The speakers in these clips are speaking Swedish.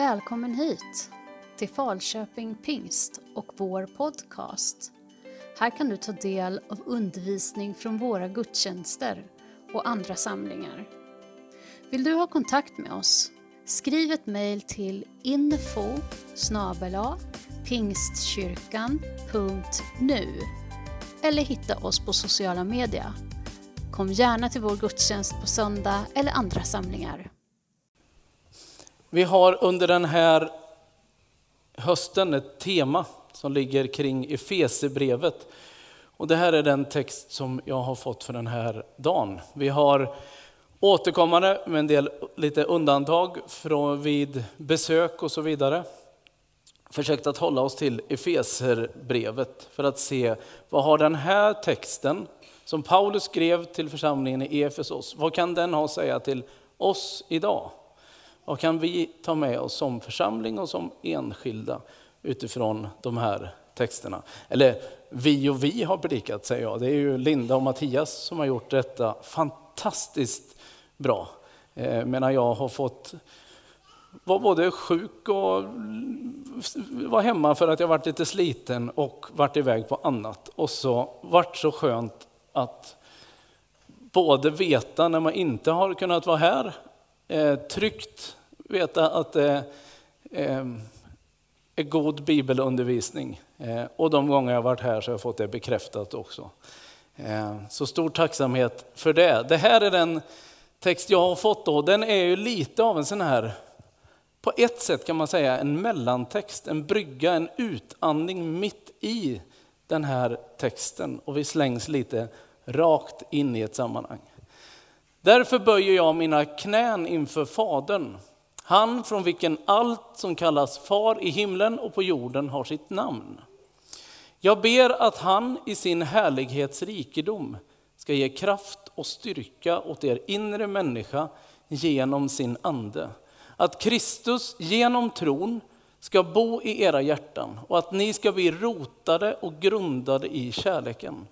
Välkommen hit till Falköping Pingst och vår podcast. Här kan du ta del av undervisning från våra gudstjänster och andra samlingar. Vill du ha kontakt med oss? Skriv ett mejl till info pingstkyrkan.nu eller hitta oss på sociala medier. Kom gärna till vår gudstjänst på söndag eller andra samlingar. Vi har under den här hösten ett tema som ligger kring Efesebrevet. Och det här är den text som jag har fått för den här dagen. Vi har återkommande med en del lite undantag från vid besök och så vidare. Försökt att hålla oss till Efeserbrevet för att se vad har den här texten som Paulus skrev till församlingen i Efesos, vad kan den ha att säga till oss idag? Vad kan vi ta med oss som församling och som enskilda utifrån de här texterna? Eller vi och vi har predikat säger jag. Det är ju Linda och Mattias som har gjort detta fantastiskt bra. Eh, medan jag har fått vara både sjuk och vara hemma för att jag varit lite sliten och varit iväg på annat. Och så vart så skönt att både veta när man inte har kunnat vara här, eh, tryggt veta att det eh, är god bibelundervisning. Eh, och de gånger jag varit här så har jag fått det bekräftat också. Eh, så stor tacksamhet för det. Det här är den text jag har fått då. Den är ju lite av en sån här, på ett sätt kan man säga en mellantext, en brygga, en utandning mitt i den här texten. Och vi slängs lite rakt in i ett sammanhang. Därför böjer jag mina knän inför Fadern han från vilken allt som kallas far i himlen och på jorden har sitt namn. Jag ber att han i sin härlighets rikedom ska ge kraft och styrka åt er inre människa genom sin ande. Att Kristus genom tron ska bo i era hjärtan och att ni ska bli rotade och grundade i kärleken.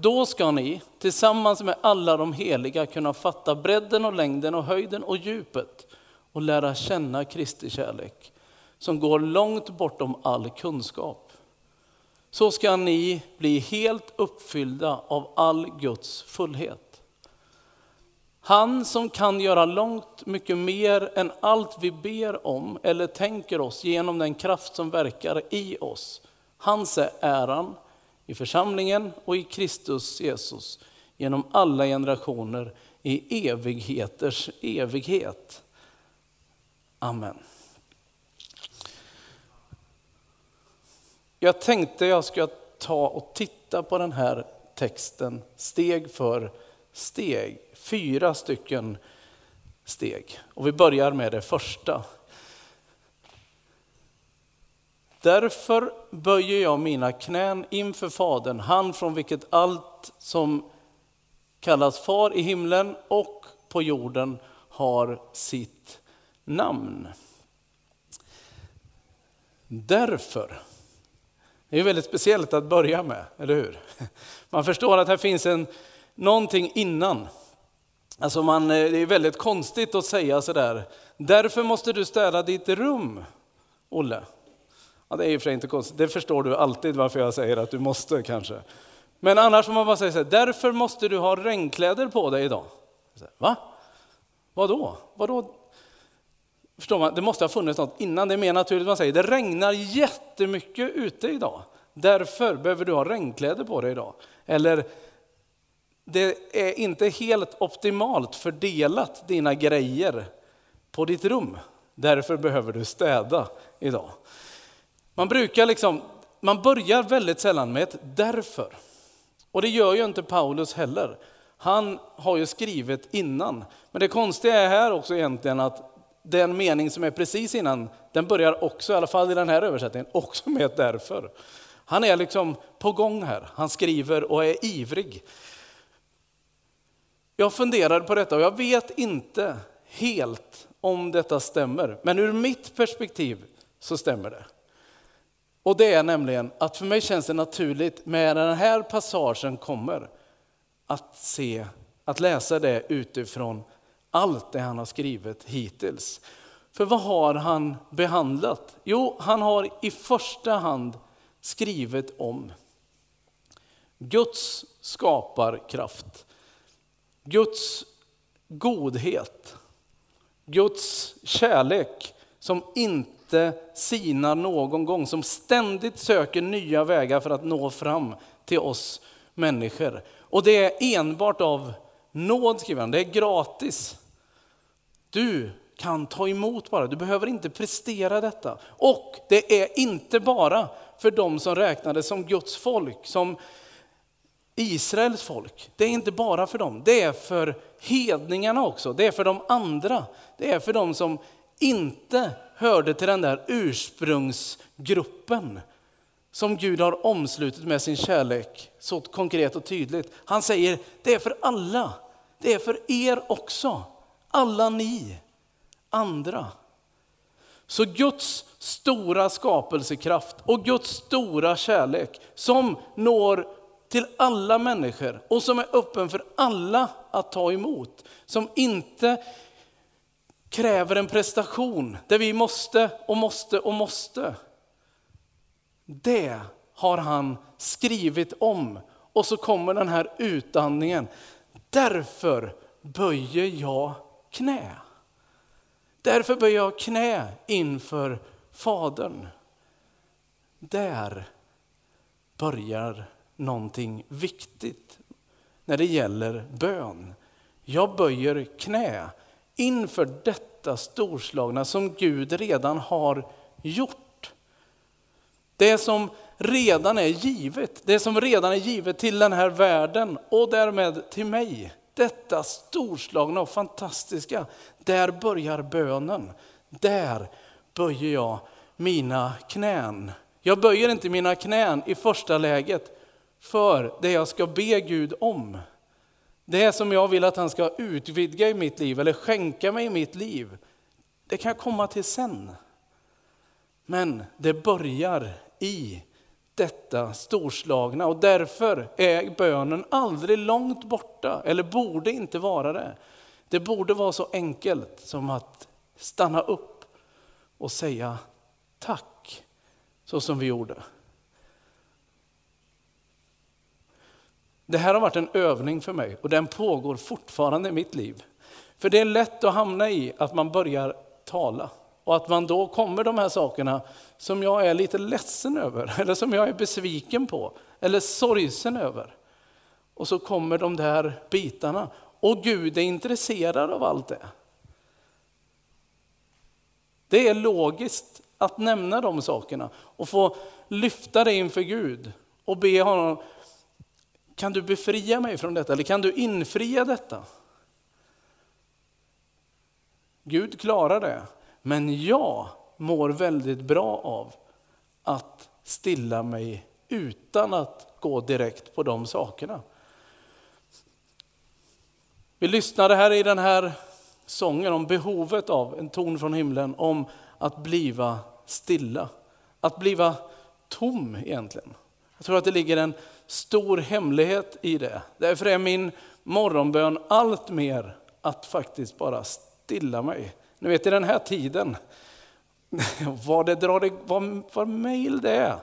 Då ska ni tillsammans med alla de heliga kunna fatta bredden och längden och höjden och djupet och lära känna Kristi kärlek som går långt bortom all kunskap. Så ska ni bli helt uppfyllda av all Guds fullhet. Han som kan göra långt mycket mer än allt vi ber om eller tänker oss genom den kraft som verkar i oss. Hans är äran i församlingen och i Kristus Jesus genom alla generationer i evigheters evighet. Amen. Jag tänkte jag ska ta och titta på den här texten steg för steg. Fyra stycken steg. Och vi börjar med det första. Därför böjer jag mina knän inför Fadern, han från vilket allt som kallas far i himlen och på jorden har sitt namn. Därför. Det är väldigt speciellt att börja med, eller hur? Man förstår att här finns en, någonting innan. Alltså man, eh, det är väldigt konstigt att säga sådär, därför måste du städa ditt rum, Olle. Ja, det är ju för inte konstigt, det förstår du alltid varför jag säger att du måste kanske. Men annars får man bara säga så här, därför måste du ha regnkläder på dig idag. Va? Vadå? Vadå Förstår man? Det måste ha funnits något innan. Det är mer naturligt man säger, det regnar jättemycket ute idag. Därför behöver du ha regnkläder på dig idag. Eller, det är inte helt optimalt fördelat dina grejer på ditt rum. Därför behöver du städa idag. Man brukar liksom, man börjar väldigt sällan med ett därför. Och det gör ju inte Paulus heller. Han har ju skrivit innan. Men det konstiga är här också egentligen att den mening som är precis innan, den börjar också, i alla fall i den här översättningen, också med ett därför. Han är liksom på gång här, han skriver och är ivrig. Jag funderar på detta och jag vet inte helt om detta stämmer, men ur mitt perspektiv så stämmer det. Och det är nämligen att för mig känns det naturligt med när den här passagen kommer att se, att läsa det utifrån allt det han har skrivit hittills. För vad har han behandlat? Jo, han har i första hand skrivit om Guds skaparkraft, Guds godhet, Guds kärlek som inte inte sinar någon gång, som ständigt söker nya vägar för att nå fram till oss människor. Och det är enbart av nåd, skriver han, det är gratis. Du kan ta emot bara, du behöver inte prestera detta. Och det är inte bara för de som räknades som Guds folk, som Israels folk. Det är inte bara för dem, det är för hedningarna också. Det är för de andra. Det är för de som inte hörde till den där ursprungsgruppen som Gud har omslutit med sin kärlek så konkret och tydligt. Han säger, det är för alla. Det är för er också. Alla ni andra. Så Guds stora skapelsekraft och Guds stora kärlek som når till alla människor och som är öppen för alla att ta emot. Som inte kräver en prestation där vi måste och måste och måste. Det har han skrivit om. Och så kommer den här utandningen. Därför böjer jag knä. Därför böjer jag knä inför Fadern. Där börjar någonting viktigt när det gäller bön. Jag böjer knä inför detta storslagna som Gud redan har gjort. Det som redan är givet, det som redan är givet till den här världen och därmed till mig. Detta storslagna och fantastiska, där börjar bönen. Där böjer jag mina knän. Jag böjer inte mina knän i första läget för det jag ska be Gud om. Det som jag vill att han ska utvidga i mitt liv eller skänka mig i mitt liv. Det kan jag komma till sen. Men det börjar i detta storslagna och därför är bönen aldrig långt borta, eller borde inte vara det. Det borde vara så enkelt som att stanna upp och säga tack, så som vi gjorde. Det här har varit en övning för mig och den pågår fortfarande i mitt liv. För det är lätt att hamna i att man börjar tala och att man då kommer de här sakerna som jag är lite ledsen över eller som jag är besviken på eller sorgsen över. Och så kommer de där bitarna och Gud är intresserad av allt det. Det är logiskt att nämna de sakerna och få lyfta det inför Gud och be honom kan du befria mig från detta? Eller kan du infria detta? Gud klarar det. Men jag mår väldigt bra av att stilla mig utan att gå direkt på de sakerna. Vi lyssnade här i den här sången om behovet av en ton från himlen om att bliva stilla. Att bliva tom egentligen. Jag tror att det ligger en stor hemlighet i det. Därför är min morgonbön allt mer att faktiskt bara stilla mig. Ni vet i den här tiden, vad det drar, vad, vad mail det är.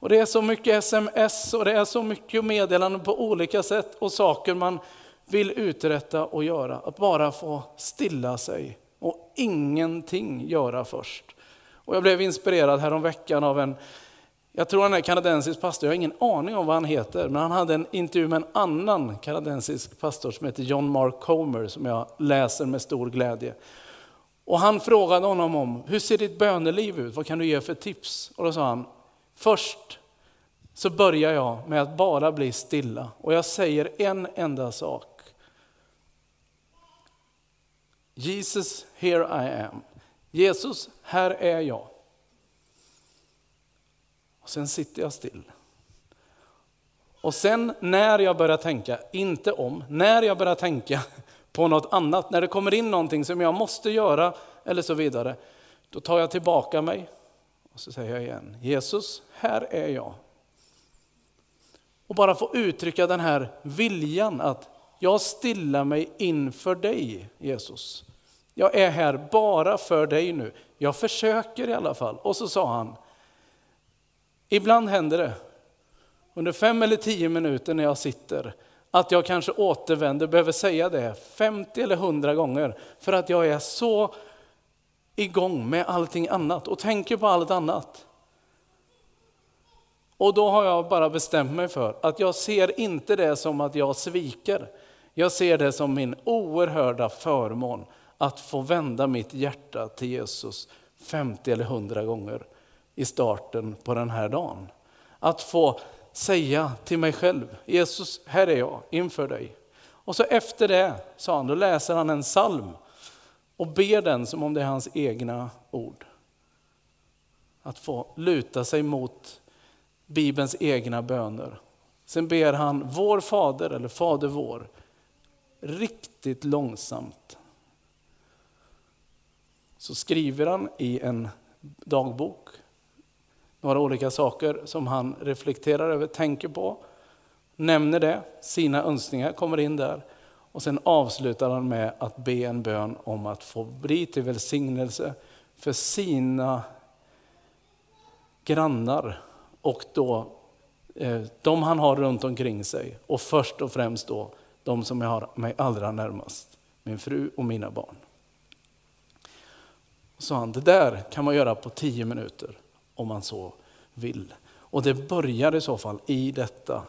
Och det är så mycket sms och det är så mycket meddelanden på olika sätt och saker man vill uträtta och göra. Att bara få stilla sig och ingenting göra först. Och jag blev inspirerad häromveckan av en jag tror han är kanadensisk pastor, jag har ingen aning om vad han heter, men han hade en intervju med en annan kanadensisk pastor som heter John Mark Comer, som jag läser med stor glädje. Och han frågade honom om, hur ser ditt böneliv ut? Vad kan du ge för tips? Och då sa han, först så börjar jag med att bara bli stilla och jag säger en enda sak. Jesus, here I am. Jesus, här är jag. Och sen sitter jag still. Och sen när jag börjar tänka, inte om, när jag börjar tänka på något annat, när det kommer in någonting som jag måste göra eller så vidare, då tar jag tillbaka mig och så säger jag igen, Jesus, här är jag. Och bara få uttrycka den här viljan att jag stillar mig inför dig, Jesus. Jag är här bara för dig nu. Jag försöker i alla fall. Och så sa han, ibland händer det, under fem eller tio minuter när jag sitter, att jag kanske återvänder, behöver säga det 50 eller 100 gånger, för att jag är så igång med allting annat och tänker på allt annat. Och då har jag bara bestämt mig för att jag ser inte det som att jag sviker. Jag ser det som min oerhörda förmån att få vända mitt hjärta till Jesus 50 eller 100 gånger i starten på den här dagen. Att få säga till mig själv, Jesus, här är jag inför dig. Och så efter det, sa han, då läser han en psalm och ber den som om det är hans egna ord. Att få luta sig mot Bibelns egna böner. Sen ber han vår fader, eller Fader vår, riktigt långsamt. Så skriver han i en dagbok några olika saker som han reflekterar över, tänker på, nämner det, sina önskningar kommer in där. Och sen avslutar han med att be en bön om att få bli till välsignelse för sina grannar och då eh, de han har runt omkring sig. Och först och främst då de som jag har mig allra närmast, min fru och mina barn. Så sa han, det där kan man göra på tio minuter om man så vill. Och det börjar i så fall i detta,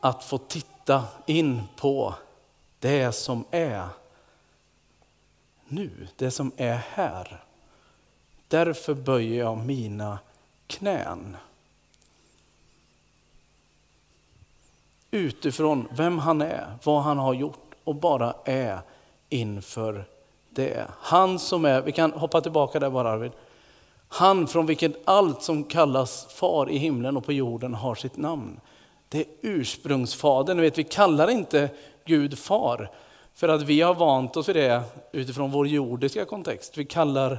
att få titta in på det som är nu, det som är här. Därför böjer jag mina knän. Utifrån vem han är, vad han har gjort och bara är inför det. Han som är, vi kan hoppa tillbaka där bara Arvid. Han från vilken allt som kallas far i himlen och på jorden har sitt namn. Det är ursprungsfadern. Vet, vi kallar inte Gud far för att vi har vant oss vid det utifrån vår jordiska kontext. Vi kallar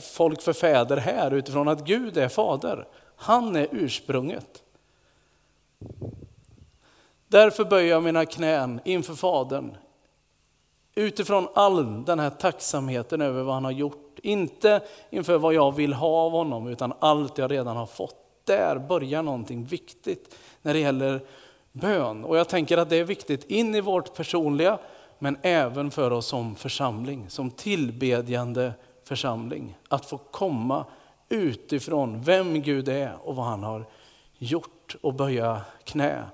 folk för fäder här utifrån att Gud är fader. Han är ursprunget. Därför böjer jag mina knän inför Fadern utifrån all den här tacksamheten över vad han har gjort. Inte inför vad jag vill ha av honom, utan allt jag redan har fått. Där börjar någonting viktigt när det gäller bön. Och jag tänker att det är viktigt in i vårt personliga, men även för oss som församling, som tillbedjande församling. Att få komma utifrån vem Gud är och vad han har gjort och böja knä.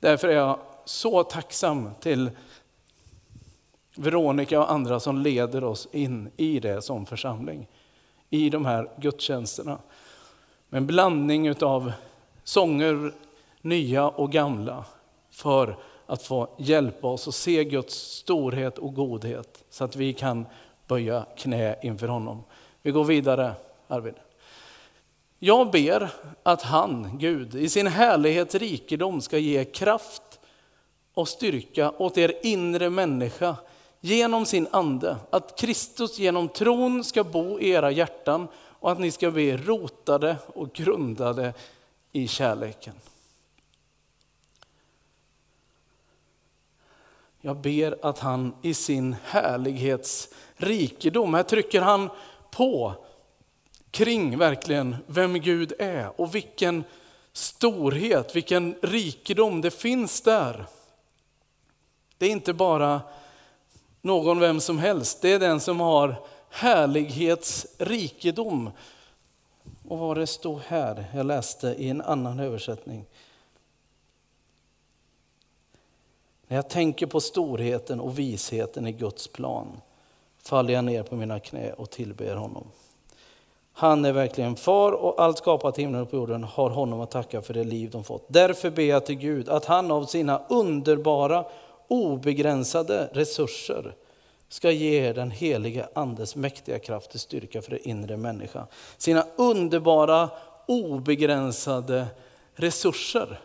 Därför är jag så tacksam till Veronica och andra som leder oss in i det som församling. I de här gudstjänsterna. Med en blandning av sånger, nya och gamla. För att få hjälpa oss att se Guds storhet och godhet. Så att vi kan böja knä inför honom. Vi går vidare, Arvid. Jag ber att han, Gud, i sin härlighets rikedom ska ge kraft och styrka åt er inre människa genom sin ande. Att Kristus genom tron ska bo i era hjärtan och att ni ska bli rotade och grundade i kärleken. Jag ber att han i sin härlighets rikedom, här trycker han på kring verkligen vem Gud är och vilken storhet, vilken rikedom det finns där. Det är inte bara någon vem som helst, det är den som har härlighetsrikedom. Och vad det stod här, jag läste i en annan översättning. När jag tänker på storheten och visheten i Guds plan faller jag ner på mina knä och tillber honom. Han är verkligen far och allt skapat himlen och på jorden har honom att tacka för det liv de fått. Därför ber jag till Gud att han av sina underbara, obegränsade resurser ska ge er den helige Andes mäktiga kraft och styrka för det inre människa. Sina underbara, obegränsade resurser.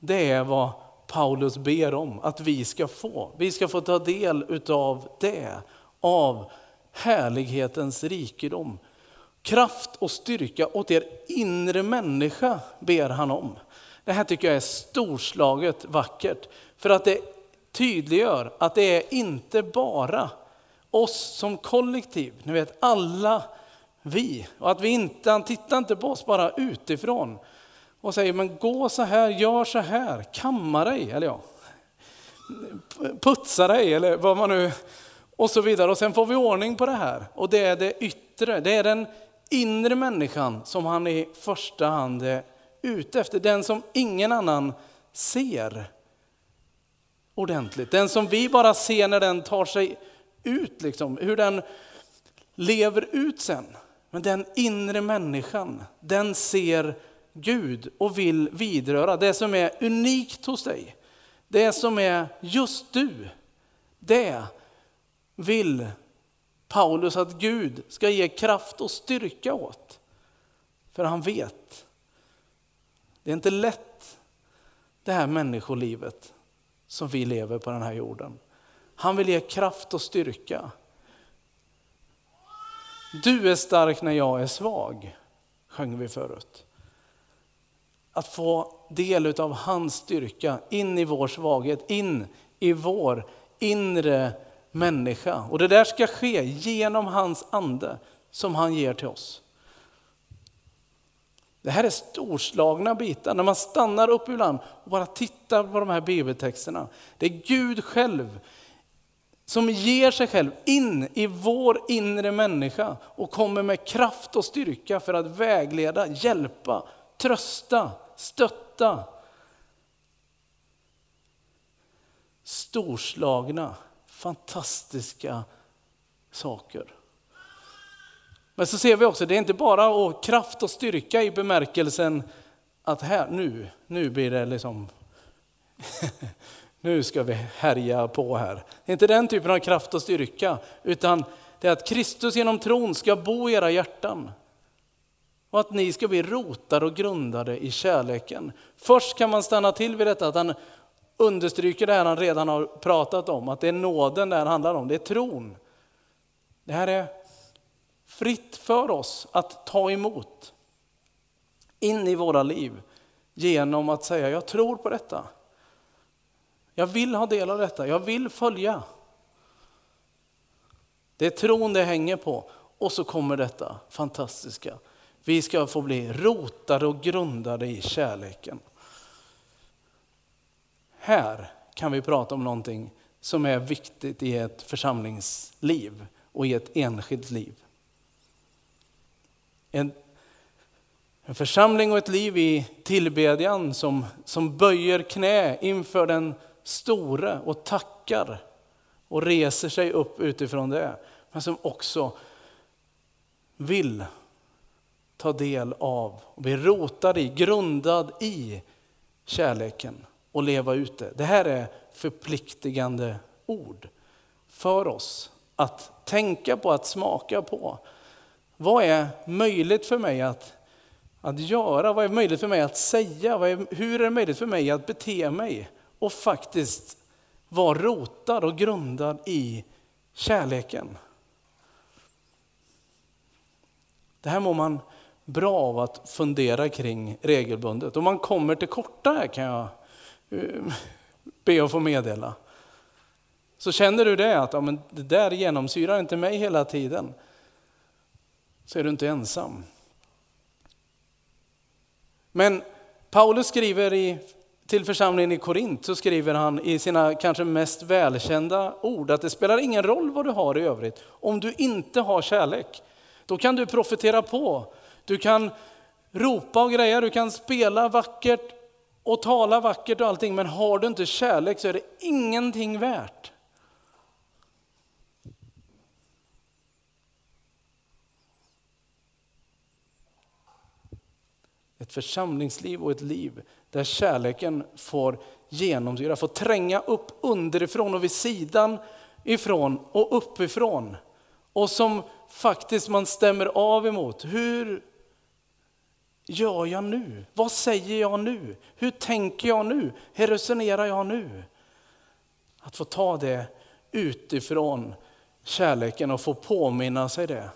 Det är vad Paulus ber om att vi ska få. Vi ska få ta del av det, av härlighetens rikedom. Kraft och styrka åt er inre människa ber han om. Det här tycker jag är storslaget vackert. För att det tydliggör att det är inte bara oss som kollektiv, ni vet alla vi. Och att vi inte, han tittar inte på oss bara utifrån och säger men gå så här, gör så här, kamma dig, eller ja, putsa dig eller vad man nu, och så vidare. Och sen får vi ordning på det här. Och det är det yttre, det är den inre människan som han i första hand är ute efter. Den som ingen annan ser ordentligt. Den som vi bara ser när den tar sig ut, liksom, hur den lever ut sen. Men den inre människan, den ser Gud och vill vidröra. Det som är unikt hos dig, det som är just du, det vill Paulus att Gud ska ge kraft och styrka åt. För han vet, det är inte lätt det här människolivet som vi lever på den här jorden. Han vill ge kraft och styrka. Du är stark när jag är svag, sjöng vi förut. Att få del av hans styrka in i vår svaghet, in i vår inre människa. Och det där ska ske genom hans ande som han ger till oss. Det här är storslagna bitar. När man stannar upp ibland och bara tittar på de här bibeltexterna. Det är Gud själv som ger sig själv in i vår inre människa och kommer med kraft och styrka för att vägleda, hjälpa, trösta, stötta. Storslagna, fantastiska saker. Men så ser vi också, det är inte bara kraft och styrka i bemärkelsen att här, nu, nu blir det liksom nu ska vi härja på här. Det är inte den typen av kraft och styrka, utan det är att Kristus genom tron ska bo i era hjärtan. Och att ni ska bli rotade och grundade i kärleken. Först kan man stanna till vid detta, att han understryker det här han redan har pratat om, att det är nåden det här handlar om, det är tron. Det här är fritt för oss att ta emot in i våra liv genom att säga jag tror på detta. Jag vill ha del av detta, jag vill följa. Det är tron det hänger på. Och så kommer detta fantastiska. Vi ska få bli rotade och grundade i kärleken. Här kan vi prata om någonting som är viktigt i ett församlingsliv och i ett enskilt liv. En, en församling och ett liv i tillbedjan som, som böjer knä inför den store och tackar och reser sig upp utifrån det. Men som också vill ta del av och bli rotad i, grundad i kärleken och leva ut det. Det här är förpliktigande ord för oss att tänka på, att smaka på. Vad är möjligt för mig att, att göra? Vad är möjligt för mig att säga? Är, hur är det möjligt för mig att bete mig? och faktiskt vara rotad och grundad i kärleken. Det här mår man bra av att fundera kring regelbundet. Om man kommer till korta här kan jag eh, be att få meddela. Så känner du det, att ja, men det där genomsyrar inte mig hela tiden, så är du inte ensam. Men Paulus skriver i till församlingen i Korint så skriver han i sina kanske mest välkända ord att det spelar ingen roll vad du har i övrigt om du inte har kärlek. Då kan du profetera på, du kan ropa och greja, du kan spela vackert och tala vackert och allting men har du inte kärlek så är det ingenting värt. Ett församlingsliv och ett liv där kärleken får genomsyra, får tränga upp underifrån och vid sidan ifrån och uppifrån. Och som faktiskt man stämmer av emot. Hur gör jag nu? Vad säger jag nu? Hur tänker jag nu? Hur resonerar jag nu? Att få ta det utifrån kärleken och få påminna sig det.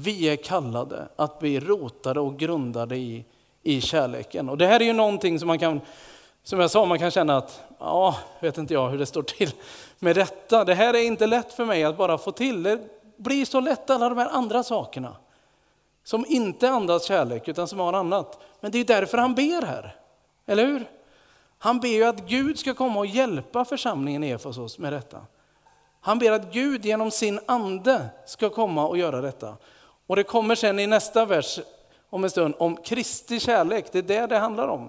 Vi är kallade att bli rotade och grundade i, i kärleken. Och det här är ju någonting som man kan, som jag sa, man kan känna att ja, vet inte jag hur det står till med detta. Det här är inte lätt för mig att bara få till. Det blir så lätt alla de här andra sakerna. Som inte andas kärlek utan som har annat. Men det är därför han ber här. Eller hur? Han ber ju att Gud ska komma och hjälpa församlingen i Efesos med detta. Han ber att Gud genom sin ande ska komma och göra detta. Och det kommer sen i nästa vers om en stund om Kristi kärlek. Det är det det handlar om.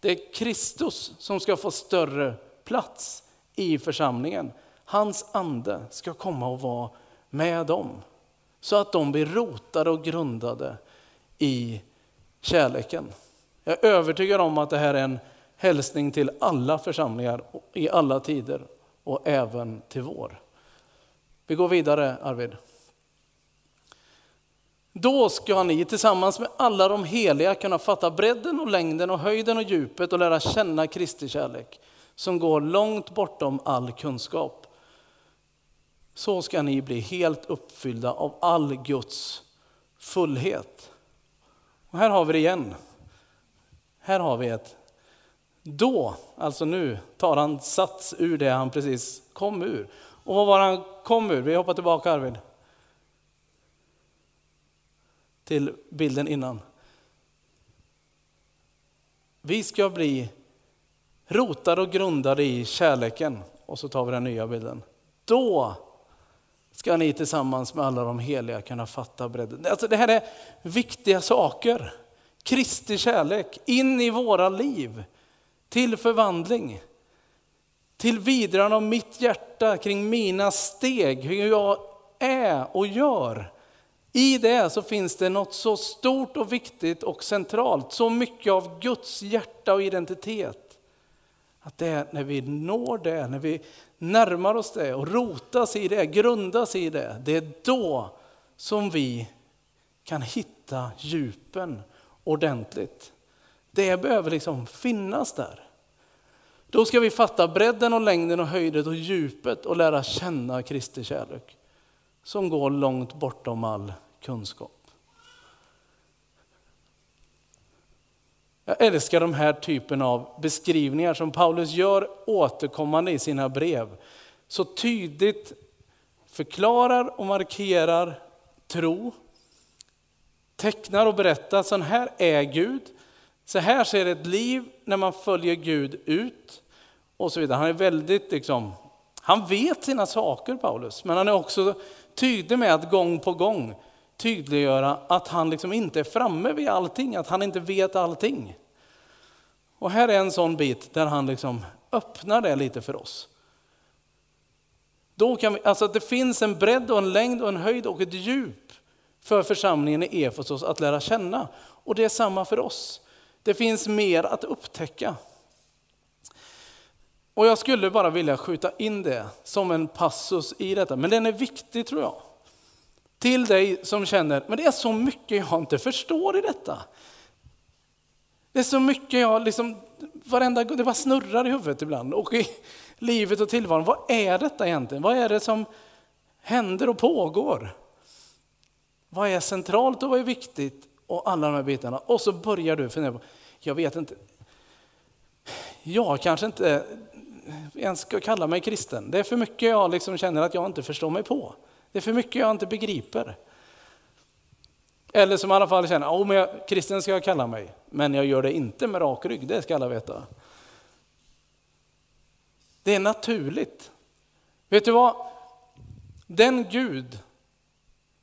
Det är Kristus som ska få större plats i församlingen. Hans ande ska komma och vara med dem. Så att de blir rotade och grundade i kärleken. Jag är övertygad om att det här är en hälsning till alla församlingar i alla tider och även till vår. Vi går vidare Arvid. Då ska ni tillsammans med alla de heliga kunna fatta bredden och längden och höjden och djupet och lära känna Kristi kärlek som går långt bortom all kunskap. Så ska ni bli helt uppfyllda av all Guds fullhet. Och här har vi det igen. Här har vi ett då, alltså nu, tar han sats ur det han precis kom ur. Och vad var han kom ur? Vi hoppar tillbaka Arvid. Till bilden innan. Vi ska bli rotade och grundade i kärleken. Och så tar vi den nya bilden. Då ska ni tillsammans med alla de heliga kunna fatta bredden. Alltså det här är viktiga saker. Kristi kärlek in i våra liv till förvandling. Till vidran av mitt hjärta kring mina steg, hur jag är och gör. I det så finns det något så stort och viktigt och centralt, så mycket av Guds hjärta och identitet. Att det är när vi når det, när vi närmar oss det och rotas i det, grundas i det, det är då som vi kan hitta djupen ordentligt. Det behöver liksom finnas där. Då ska vi fatta bredden och längden och höjden och djupet och lära känna Kristi kärlek som går långt bortom all kunskap. Jag älskar de här typen av beskrivningar som Paulus gör återkommande i sina brev. Så tydligt förklarar och markerar tro, tecknar och berättar, så här är Gud. Så här ser ett liv när man följer Gud ut. Och så vidare. Han är väldigt liksom, han vet sina saker Paulus, men han är också tydlig med att gång på gång tydliggöra att han liksom inte är framme vid allting, att han inte vet allting. Och här är en sån bit där han liksom öppnar det lite för oss. Då kan vi, alltså det finns en bredd och en längd och en höjd och ett djup för församlingen i Efesos att lära känna. Och det är samma för oss. Det finns mer att upptäcka. Och jag skulle bara vilja skjuta in det som en passus i detta, men den är viktig tror jag. Till dig som känner, men det är så mycket jag inte förstår i detta. Det är så mycket jag liksom, varenda det bara snurrar i huvudet ibland och i livet och tillvaron. Vad är detta egentligen? Vad är det som händer och pågår? Vad är centralt och vad är viktigt? Och alla de här bitarna. Och så börjar du fundera på, jag vet inte, jag kanske inte ens ska kalla mig kristen. Det är för mycket jag liksom känner att jag inte förstår mig på. Det är för mycket jag inte begriper. Eller som i alla fall känner, oh, men jag, kristen ska jag kalla mig, men jag gör det inte med rak rygg, det ska alla veta. Det är naturligt. Vet du vad? Den Gud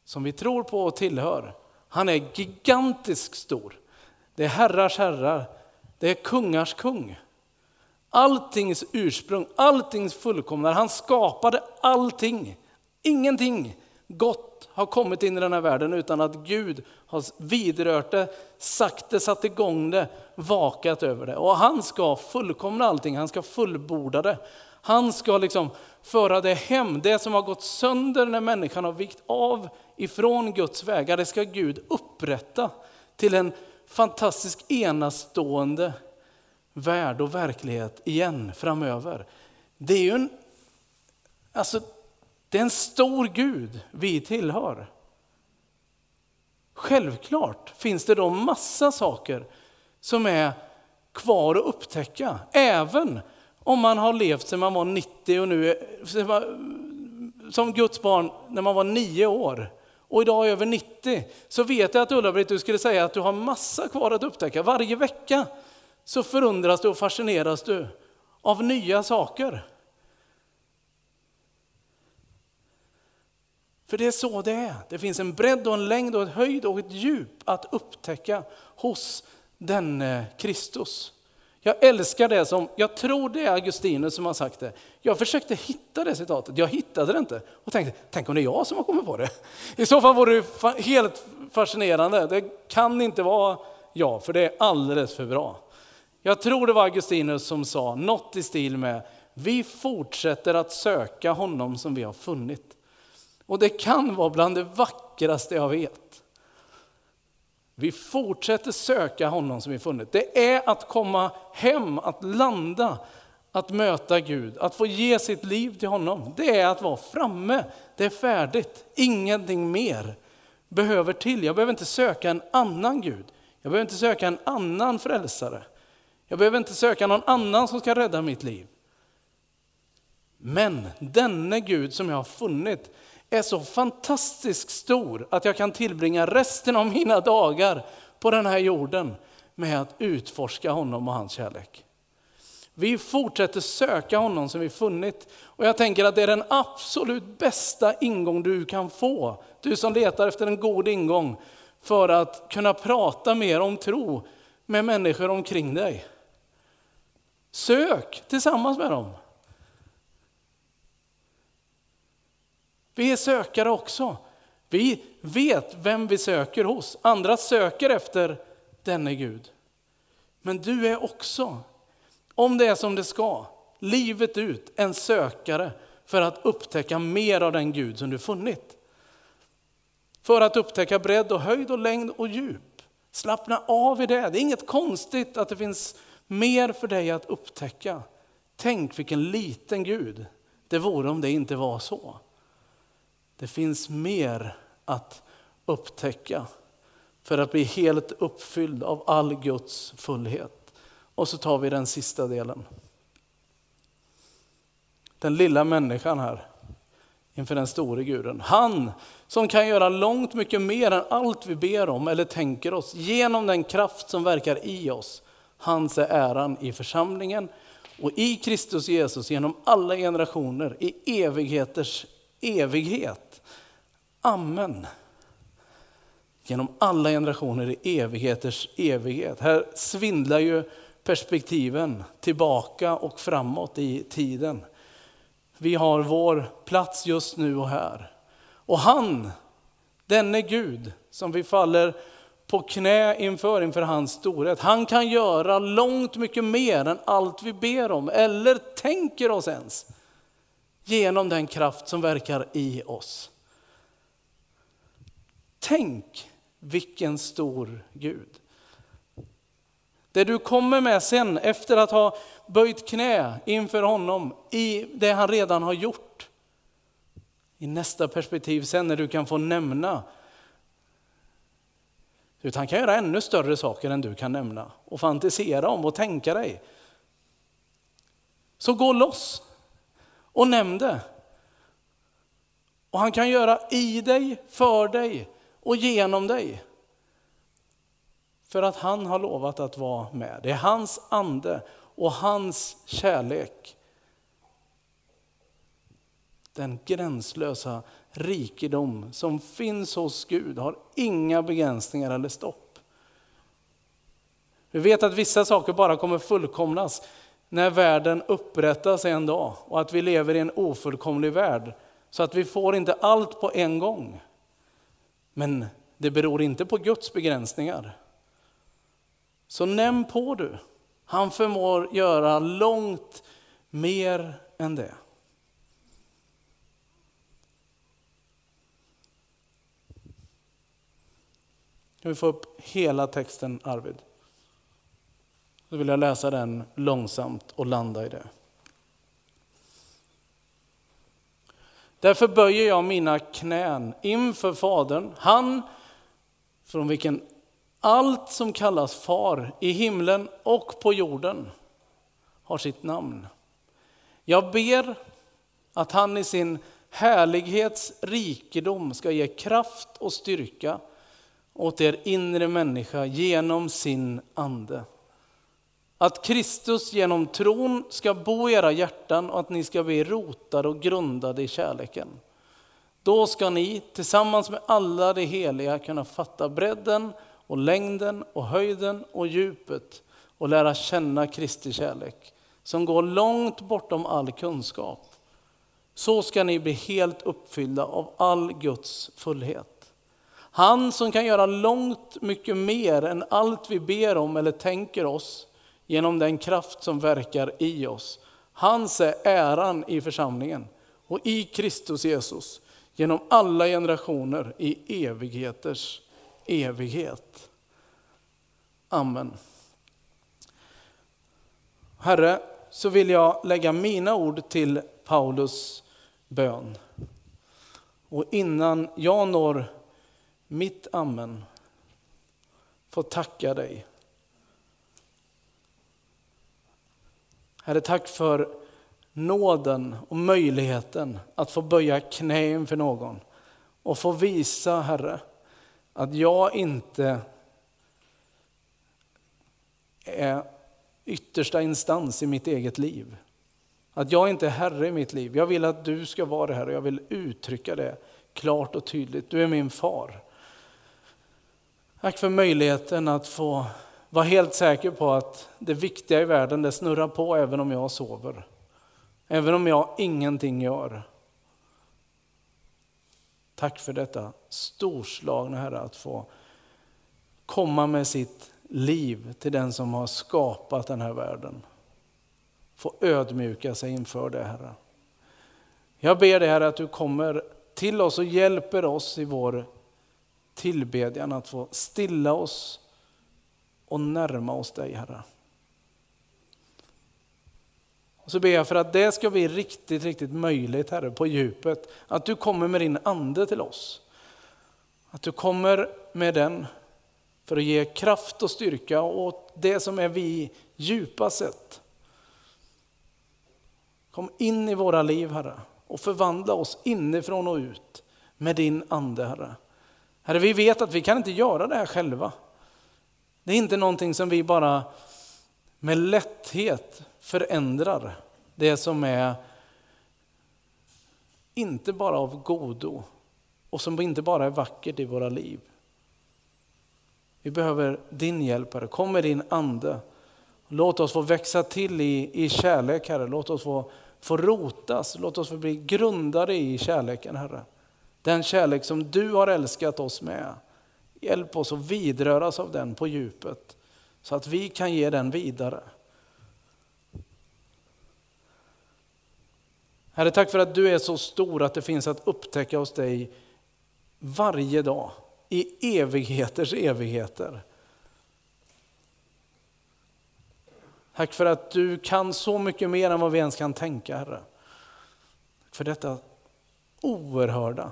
som vi tror på och tillhör, han är gigantiskt stor. Det är herrars herrar, det är kungars kung. Alltings ursprung, alltings fullkomnare. Han skapade allting. Ingenting gott har kommit in i den här världen utan att Gud har vidrört det, sagt det, satt igång det, vakat över det. Och han ska fullkomna allting, han ska fullborda det. Han ska liksom föra det hem, det som har gått sönder när människan har vikt av ifrån Guds vägar, det ska Gud upprätta till en fantastisk enastående värld och verklighet igen framöver. Det är ju en, alltså, det är en stor Gud vi tillhör. Självklart finns det då massa saker som är kvar att upptäcka. Även Om man har levt sedan man var 90 och nu är, som Guds barn när man var 9 år och idag är över 90, så vet jag att Ulla-Britt, du skulle säga att du har massa kvar att upptäcka. Varje vecka så förundras du och fascineras du av nya saker. För det är så det är. Det finns en bredd och en längd och ett höjd och ett djup att upptäcka hos denne eh, Kristus. Jag älskar det som, jag tror det är Augustinus som har sagt det. Jag försökte hitta det citatet, jag hittade det inte. Och tänkte, tänk om det är jag som har kommit på det. I så fall vore det helt fascinerande. Det kan inte vara jag, för det är alldeles för bra. Jag tror det var Augustinus som sa något i stil med, vi fortsätter att söka honom som vi har funnit. Och det kan vara bland det vackraste jag vet. Vi fortsätter söka honom som vi funnit. Det är att komma hem, att landa, att möta Gud, att få ge sitt liv till honom. Det är att vara framme, det är färdigt, ingenting mer behöver till. Jag behöver inte söka en annan Gud, jag behöver inte söka en annan frälsare. Jag behöver inte söka någon annan som ska rädda mitt liv. Men denne Gud som jag har funnit, är så fantastiskt stor att jag kan tillbringa resten av mina dagar på den här jorden med att utforska honom och hans kärlek. Vi fortsätter söka honom som vi funnit. Och jag tänker att det är den absolut bästa ingång du kan få. Du som letar efter en god ingång för att kunna prata mer om tro med människor omkring dig. Sök tillsammans med dem. Vi är sökare också. Vi vet vem vi söker hos. Andra söker efter denne Gud. Men du är också, om det är som det ska, livet ut en sökare för att upptäcka mer av den Gud som du funnit. För att upptäcka bredd och höjd och längd och djup. Slappna av i det. Det är inget konstigt att det finns mer för dig att upptäcka. Tänk vilken liten Gud det vore om det inte var så. Det finns mer att upptäcka för att bli helt uppfylld av all Guds fullhet. Och så tar vi den sista delen. Den lilla människan här inför den store guden. Han som kan göra långt mycket mer än allt vi ber om eller tänker oss genom den kraft som verkar i oss. Hans är äran i församlingen och i Kristus Jesus genom alla generationer i evigheters evighet. Amen. Genom alla generationer i evigheters evighet. Här svindlar ju perspektiven tillbaka och framåt i tiden. Vi har vår plats just nu och här. Och han, denne Gud som vi faller på knä inför, inför hans storhet. Han kan göra långt mycket mer än allt vi ber om eller tänker oss ens genom den kraft som verkar i oss. Tänk vilken stor Gud. Det du kommer med sen efter att ha böjt knä inför honom i det han redan har gjort. I nästa perspektiv sen när du kan få nämna. Utan han kan göra ännu större saker än du kan nämna och fantisera om och tänka dig. Så gå loss och nämn det. Och han kan göra i dig, för dig och genom dig. För att han har lovat att vara med. Det är hans ande och hans kärlek. Den gränslösa rikedom som finns hos Gud har inga begränsningar eller stopp. Vi vet att vissa saker bara kommer fullkomnas när världen upprättas en dag och att vi lever i en ofullkomlig värld. Så att vi får inte allt på en gång. Men det beror inte på Guds begränsningar. Så nämn på du, han förmår göra långt mer än det. Kan vi få upp hela texten Arvid? Då vill jag läsa den långsamt och landa i det. Därför böjer jag mina knän inför Fadern, han från vilken allt som kallas far i himlen och på jorden har sitt namn. Jag ber att han i sin härlighets rikedom ska ge kraft och styrka åt er inre människa genom sin ande. Att Kristus genom tron ska bo i era hjärtan och att ni ska bli rotade och grundade i kärleken. Då ska ni tillsammans med alla de heliga kunna fatta bredden och längden och höjden och djupet och lära känna Kristi kärlek som går långt bortom all kunskap. Så ska ni bli helt uppfyllda av all Guds fullhet. Han som kan göra långt mycket mer än allt vi ber om eller tänker oss genom den kraft som verkar i oss. Hans är äran i församlingen och i Kristus Jesus genom alla generationer i evigheters evighet. Amen. Herre, så vill jag lägga mina ord till Paulus bön. Och innan jag når mitt amen, få tacka dig. Herre, tack för nåden och möjligheten att få böja knä inför någon och få visa, Herre, att jag inte är yttersta instans i mitt eget liv. Att jag inte är herre i mitt liv. Jag vill att du ska vara det här och jag vill uttrycka det klart och tydligt. Du är min far. Tack för möjligheten att få var helt säker på att det viktiga i världen det snurrar på även om jag sover. Även om jag ingenting gör. Tack för detta storslagna Herre att få komma med sitt liv till den som har skapat den här världen. Få ödmjuka sig inför det Herre. Jag ber dig Herre att du kommer till oss och hjälper oss i vår tillbedjan att få stilla oss och närma oss dig Herre. Och så ber jag för att det ska bli riktigt, riktigt möjligt Herre på djupet. Att du kommer med din ande till oss. Att du kommer med den för att ge kraft och styrka åt det som är vi djupast sett. Kom in i våra liv Herre och förvandla oss inifrån och ut med din ande Herre. Herre, vi vet att vi kan inte göra det här själva. Det är inte någonting som vi bara med lätthet förändrar. Det som är inte bara av godo och som inte bara är vackert i våra liv. Vi behöver din hjälp, Herre. Kom med din ande. Låt oss få växa till i, i kärlek, Herre. Låt oss få, få rotas, låt oss få bli grundade i kärleken, Herre. Den kärlek som du har älskat oss med. Hjälp oss att vidröras av den på djupet, så att vi kan ge den vidare. Herre, tack för att du är så stor att det finns att upptäcka hos dig varje dag i evigheters evigheter. Tack för att du kan så mycket mer än vad vi ens kan tänka, Herre. För detta oerhörda.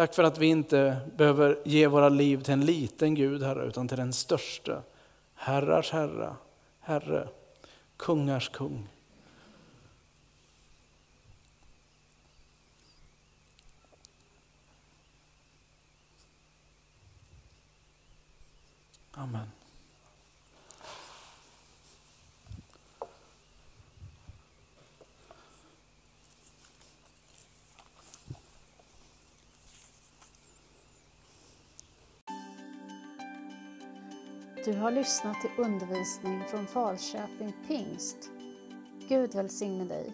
Tack för att vi inte behöver ge våra liv till en liten Gud, Herre, utan till den största. Herrars Herre, Herre, kungars kung. Amen. Du har lyssnat till undervisning från Falköping Pingst. Gud välsigne dig.